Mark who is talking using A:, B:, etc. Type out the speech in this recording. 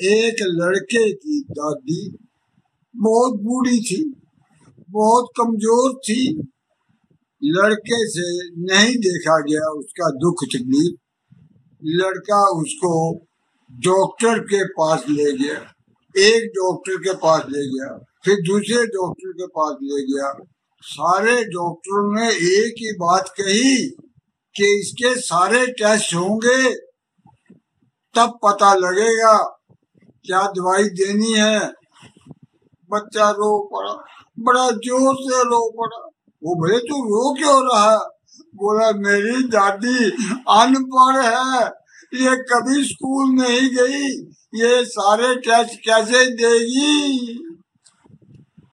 A: एक लड़के की दादी बहुत बूढ़ी थी, बहुत कमज़ोर थी। लड़के से नहीं देखा गया उसका दुख तकलीफ़। लड़का उसको डॉक्टर के पास ले गया, एक डॉक्टर के पास ले गया, फिर दूसरे डॉक्टर के पास ले गया। सारे डॉक्टरों ने एक ही बात कही कि इसके सारे टेस्ट होंगे, तब पता लगेगा क्या दवाई देनी है? बच्चा रो पड़ा। बड़ा ज़ोर से रो पड़ा। वो भले तू रो क्यों रहा बोला, मेरी दादी अनपढ़ है। ये कभी स्कूल नहीं गई। ये सारे टेस्ट कैसे देगी।